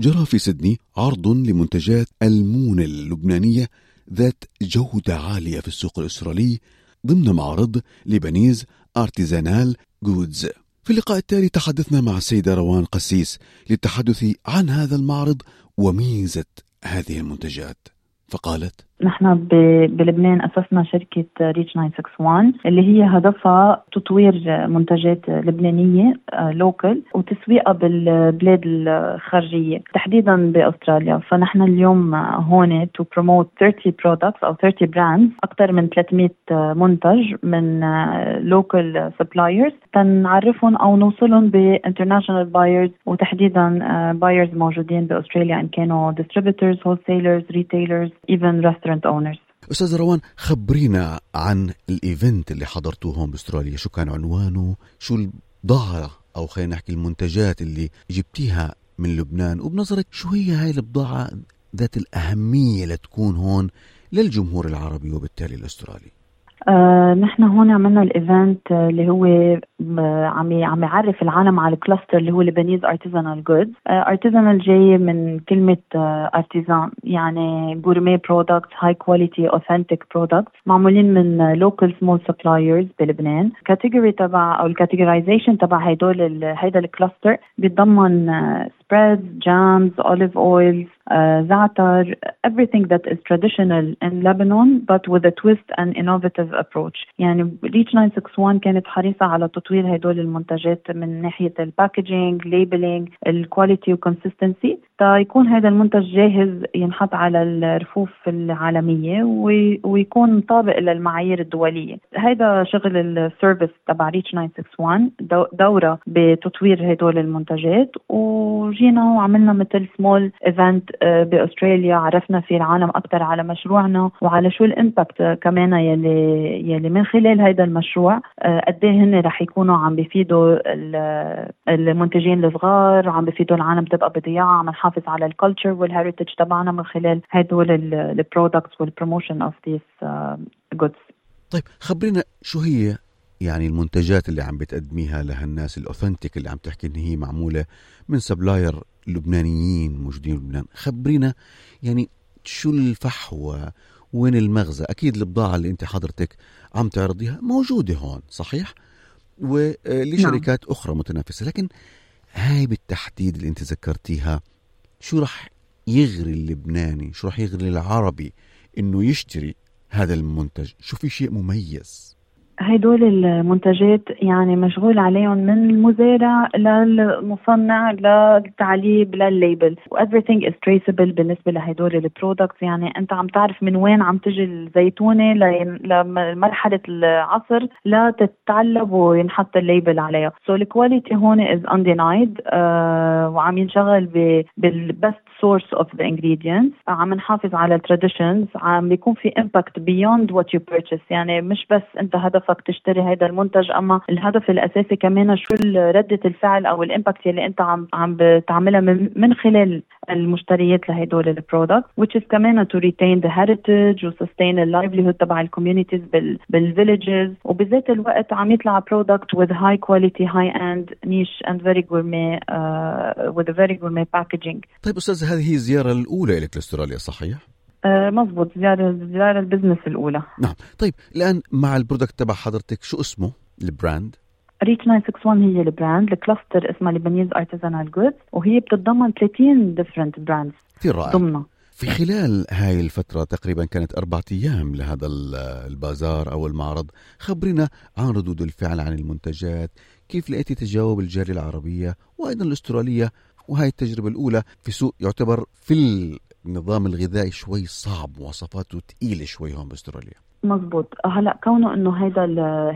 جرى في سيدني عرض لمنتجات المونة اللبنانية ذات جودة عالية في السوق الأسترالي ضمن معرض Lebanese Artisanal Goods في اللقاء التالي تحدثنا مع السيدة روان قسيس للتحدث عن هذا المعرض وميزة هذه المنتجات. فقالت نحن بلبنان أسسنا شركة Reach 961 اللي هي هدفها تطوير منتجات لبنانية local آه، وتسويقها بالبلاد الخارجية تحديدا بأستراليا. فنحن اليوم هون to promote 30 products أو 30 brands أكثر من 300 منتج من local suppliers تنعرفهم أو نوصلهم ب international buyers وتحديدا buyers موجودين بأستراليا إن كانوا distributors wholesalers retailers even restaurant owners أستاذ روان خبرينا عن ال event اللي حضرتوه هون بأستراليا. شو كان عنوانه؟ شو البضاعة أو خلينا نحكي المنتجات اللي جبتيها من لبنان؟ وبنظرك شو هي هاي البضاعة ذات الأهمية لتكون هون للجمهور العربي وبالتالي الأسترالي؟ آه نحن هون عملنا ال event اللي هو عم عم يعرف العالم على ال cluster اللي هو Lebanese Artisanal Goods artisanal جاي من كلمة artisan يعني gourmet products high quality authentic products معمولين من local small suppliers بلبنان. ال category تبع أو ال categorization تبع هدول هيدا ال cluster بيتضمن spreads, jams, olive oils, uh, za'atar, everything that is traditional in Lebanon but with a twist and innovative approach. يعني Reach 961 كانت حريصة على تطوير هدول المنتجات من ناحية ال packaging labeling ال quality و consistency تيكون هذا المنتج جاهز ينحط على الرفوف العالمية ويكون طابق للمعايير الدولية. هذا شغل ال service تبع Reach 961 دورة بتطوير هدول المنتجات. وجينا وعملنا مثل small event بأستراليا. عرفنا في العالم أكثر على مشروعنا وعلى شو ال impact كمان يلي يلي من خلال هذا المشروع آه، قد إيه هن رح يكونوا عم بيفيدوا المنتجين الصغار وعم بيفيدوا العالم تبقى بضيعها عم نحافظ على ال culture وال heritage تبعنا من خلال هدول ال products وال promotion of this goods طيب خبرينا شو هي يعني المنتجات اللي عم بتقدميها لهالناس ال authentic اللي عم تحكي إن هي معمولة من supplier لبنانيين موجودين بلبنان خبرينا يعني شو الفحوى وين المغزى؟ أكيد البضاعة اللي أنت حضرتك عم تعرضيها موجودة هون صحيح؟ ولشركات نعم. أخرى متنافسة. لكن هاي بالتحديد اللي أنت ذكرتيها شو رح يغري اللبناني؟ شو رح يغري العربي إنه يشتري هذا المنتج؟ شو في شيء مميز؟ هدول المنتجات يعني مشغول عليهم من المزارع للمصنع للتعليب للل label. Everything is traceable بالنسبة لهدول ال products يعني أنت عم تعرف من وين عم تجي الزيتونة لمرحلة العصر لا تتعلب وينحط ال label عليها. so ال quality هون is undenied uh, وعم ينشغل بال best source of the ingredients. عم نحافظ على ال traditions عم بيكون في impact beyond what you purchase يعني مش بس أنت هدفك تشتري هذا المنتج أما الهدف الأساسي كمان شو ردة الفعل أو ال impact اللي أنت عم عم بتعملها من خلال المشتريات لهدول ال product which is كمان to retain the heritage و sustain the livelihood تبع ال communities بال villages وبذات الوقت عم يطلع product with high quality high end niche and very gourmet uh, with a very gourmet packaging طيب أستاذ هذه هي الزيارة الأولى لك لأستراليا صحيح؟ آه مزبوط زيارة زيارة ال business الأولى. نعم. طيب الآن مع ال product تبع حضرتك شو اسمه؟ ال brand؟ Reach 961 هي ال brand. ال cluster اسمها Lebanese Artisanal Goods وهي بتتضمن 30 different brands كثير رائع. ضمنها. في خلال هاي الفترة تقريبا كانت أربعة أيام لهذا البازار أو المعرض. خبرنا عن ردود الفعل عن المنتجات كيف لقيتي تجاوب الجالية العربية وأيضا الأسترالية. وهي التجربة الأولى في سوق يعتبر في النظام الغذائي شوي صعب مواصفاته ثقيلة شوي هون بأستراليا. مزبوط هلا كونه إنه هيدا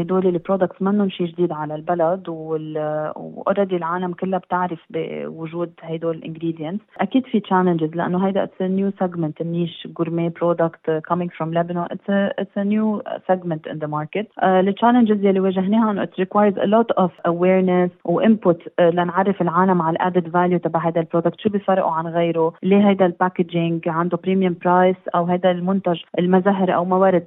هدول ال products منهم شيء جديد على البلد و already العالم كلها بتعرف بوجود هدول ال ingredients أكيد في challenges لأنه هيدا it's new segment ال niche gourmet product coming from لبنان it's it's new segment in the market ال challenges يلي واجهناها انه it requires a lot of awareness و input لنعرف العالم على ال added value تبع هذا ال product شو بيفرقوا عن غيره ليه هيدا ال packaging عنده premium price أو هيدا المنتج المظهر أو موارد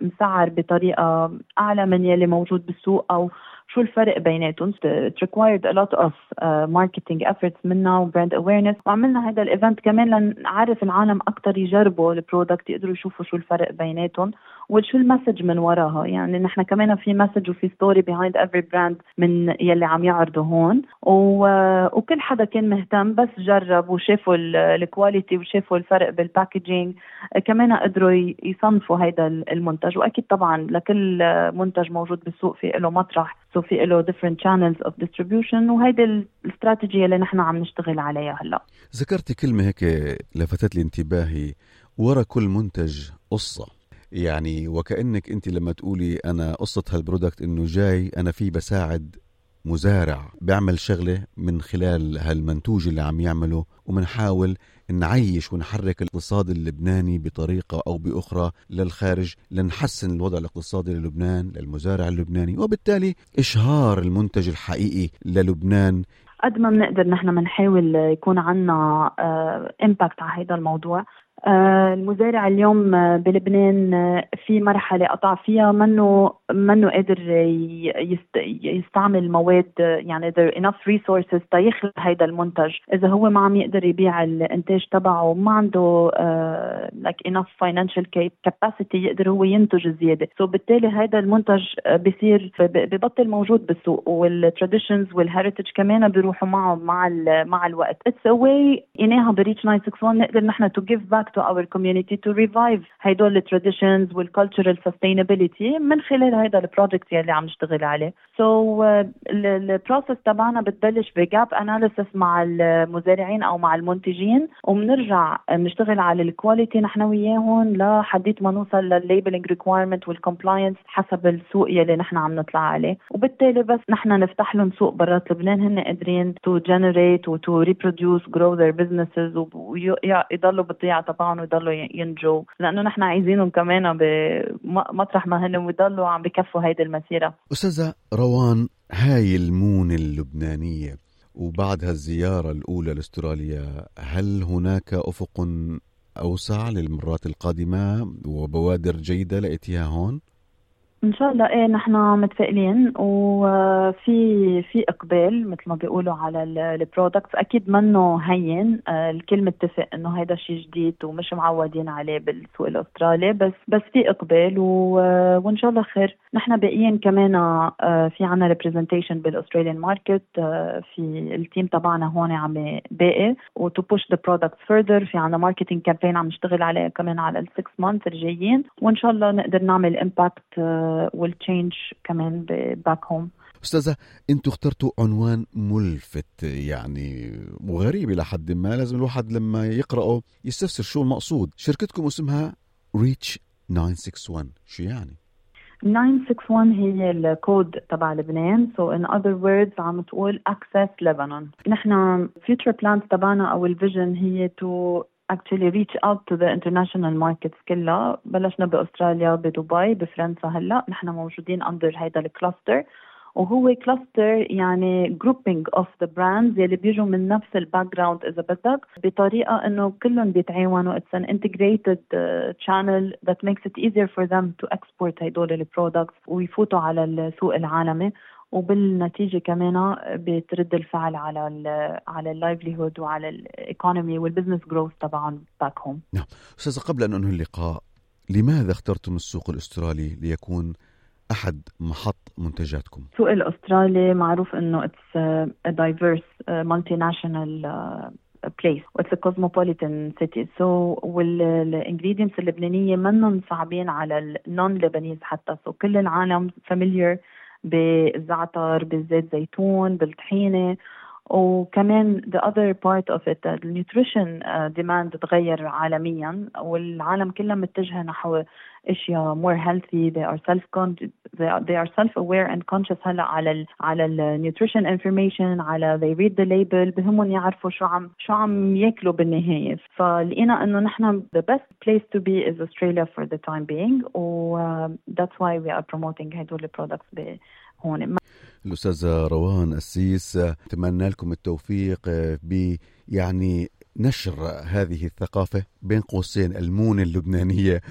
مسعر بطريقة أعلى من يلي موجود بالسوق أو شو الفرق بيناتهم it required a lot of uh, marketing efforts منا و brand awareness. وعملنا هذا ال event كمان لنعرف العالم أكثر يجربوا ال product يقدروا يشوفوا شو الفرق بيناتهم وشو ال message من وراها. يعني نحن كمان في message وفي story behind every brand من يلي عم يعرضوا هون. و... وكل حدا كان مهتم بس جرب وشافوا ال quality وشافوا الفرق بال packaging كمان قدروا يصنفوا هيدا المنتج. وأكيد طبعا لكل منتج موجود بالسوق في له مطرح. so في له different channels of distribution وهيدي الاستراتيجيه اللي نحن عم نشتغل عليها هلا. ذكرتي كلمة هيك لفتت لي انتباهي ورا كل منتج قصة. يعني وكأنك أنت لما تقولي أنا قصة هال product إنه جاي أنا فيه بساعد مزارع بيعمل شغلة من خلال هالمنتوج اللي عم يعمله ومنحاول نعيش ونحرك الاقتصاد اللبناني بطريقة أو بأخرى للخارج لنحسن الوضع الاقتصادي للبنان للمزارع اللبناني وبالتالي إشهار المنتج الحقيقي للبنان. قد ما بنقدر نحن بنحاول يكون عنا امباكت على هذا الموضوع. آه، المزارع اليوم آه، بلبنان آه، في مرحلة قطع فيها منه منه قادر يستعمل مواد يعني there enough resources تيخلق هيدا المنتج. إذا هو ما عم يقدر يبيع الإنتاج تبعه ما عنده like enough financial capacity يقدر هو ينتج زيادة. so so بالتالي هيدا المنتج بصير ببطل موجود بالسوق وال traditions وال heritage كمان بيروحوا معه مع مع الوقت. it's a way إنه ب Reach 961 نقدر نحن to give back to our community to revive هيدول ال traditions وال cultural sustainability من خلال هيدا ال project يلي عم نشتغل عليه. so uh, تبعنا بتبلش ب gap analysis مع المزارعين أو مع المنتجين وبنرجع بنشتغل على ال quality نحن وياهم لحديت ما نوصل للل labeling requirement وال compliance حسب السوق يلي نحن عم نطلع عليه. وبالتالي بس نحن نفتح لهم سوق برات لبنان هن قادرين to generate و to reproduce grow their businesses ويضلوا بالضيعة تبعهم ويضلوا ينجو لأنه نحن عايزينهم كمان بمطرح ما هن ويضلوا عم بكفوا هيدي المسيرة أستاذة روان هاي المونة اللبنانية وبعد هالزيارة الأولى لأستراليا هل هناك أفق أوسع للمرات القادمة وبوادر جيدة لقيتيها هون؟ إن شاء الله إيه نحن متفائلين. وفي في إقبال مثل ما بيقولوا على ال products أكيد منه هين آه، الكل متفق إنه هيدا شيء جديد ومش معودين عليه بالسوق الأسترالي. بس بس في إقبال وإن شاء الله خير. نحن باقيين كمان آه، في عنا representation بال Australian market في ال team تبعنا هون عم باقي. و to push the products further في عنا marketing campaign عم نشتغل عليه كمان على ال six month الجايين. وإن شاء الله نقدر نعمل impact وال change كمان back home أستاذة أنتم اخترتوا عنوان ملفت يعني وغريب إلى حد ما لازم الواحد لما يقرأه يستفسر شو المقصود. شركتكم اسمها Reach 961 شو يعني؟ 961 هي الكود تبع لبنان. so in other words عم تقول access لبنان نحن future plans تبعنا أو ال vision هي to actually reach out to the international markets كلها. بلشنا بأستراليا بدبي بفرنسا. هلأ نحن موجودين under هيدا ال cluster وهو cluster يعني grouping of the brands يلي بيجوا من نفس ال background إذا بدك بطريقة إنه كلهم بيتعاونوا. It's an integrated uh, channel that makes it easier for them to export هدول ال products ويفوتوا على السوق العالمي. وبالنتيجة كمان بترد الفعل على ال على ال livelihood وعلى ال economy وال business growth تبعهم back home نعم. استاذه قبل أن أنهي اللقاء لماذا اخترتم السوق الأسترالي ليكون أحد محط منتجاتكم؟ السوق الأسترالي معروف إنه it's diverse multinational place و it's cosmopolitan city so وال ingredients اللبنانية منهم صعبين على ال non-Lebanese حتى. so so كل العالم familiar بالزعتر بالزيت زيتون بالطحينة. وكمان the other part of it the nutrition demand تغير عالميا والعالم كلها متجهة نحو اشياء more healthy they are self they are, they are self aware and conscious هلا على ال على ال nutrition information على they read the label بهمهم يعرفوا شو عم شو عم ياكلوا بالنهايه فلقينا انه نحن the best place to be is Australia for the time being و uh, that's why we are promoting هدول البرودكتس هون الأستاذة روان السيس أتمنى لكم التوفيق ب يعني نشر هذه الثقافة بين قوسين المونة اللبنانية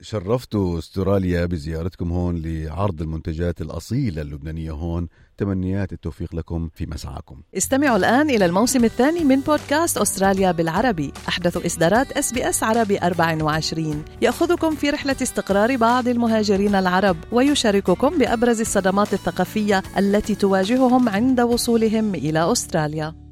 شرفتوا استراليا بزيارتكم هون لعرض المنتجات الأصيلة اللبنانية هون. تمنيات التوفيق لكم في مسعاكم استمعوا الآن إلى الموسم الثاني من بودكاست أستراليا بالعربي. أحدث إصدارات SBS عربي 24 يأخذكم في رحلة استقرار بعض المهاجرين العرب ويشارككم بأبرز الصدمات الثقافية التي تواجههم عند وصولهم إلى أستراليا.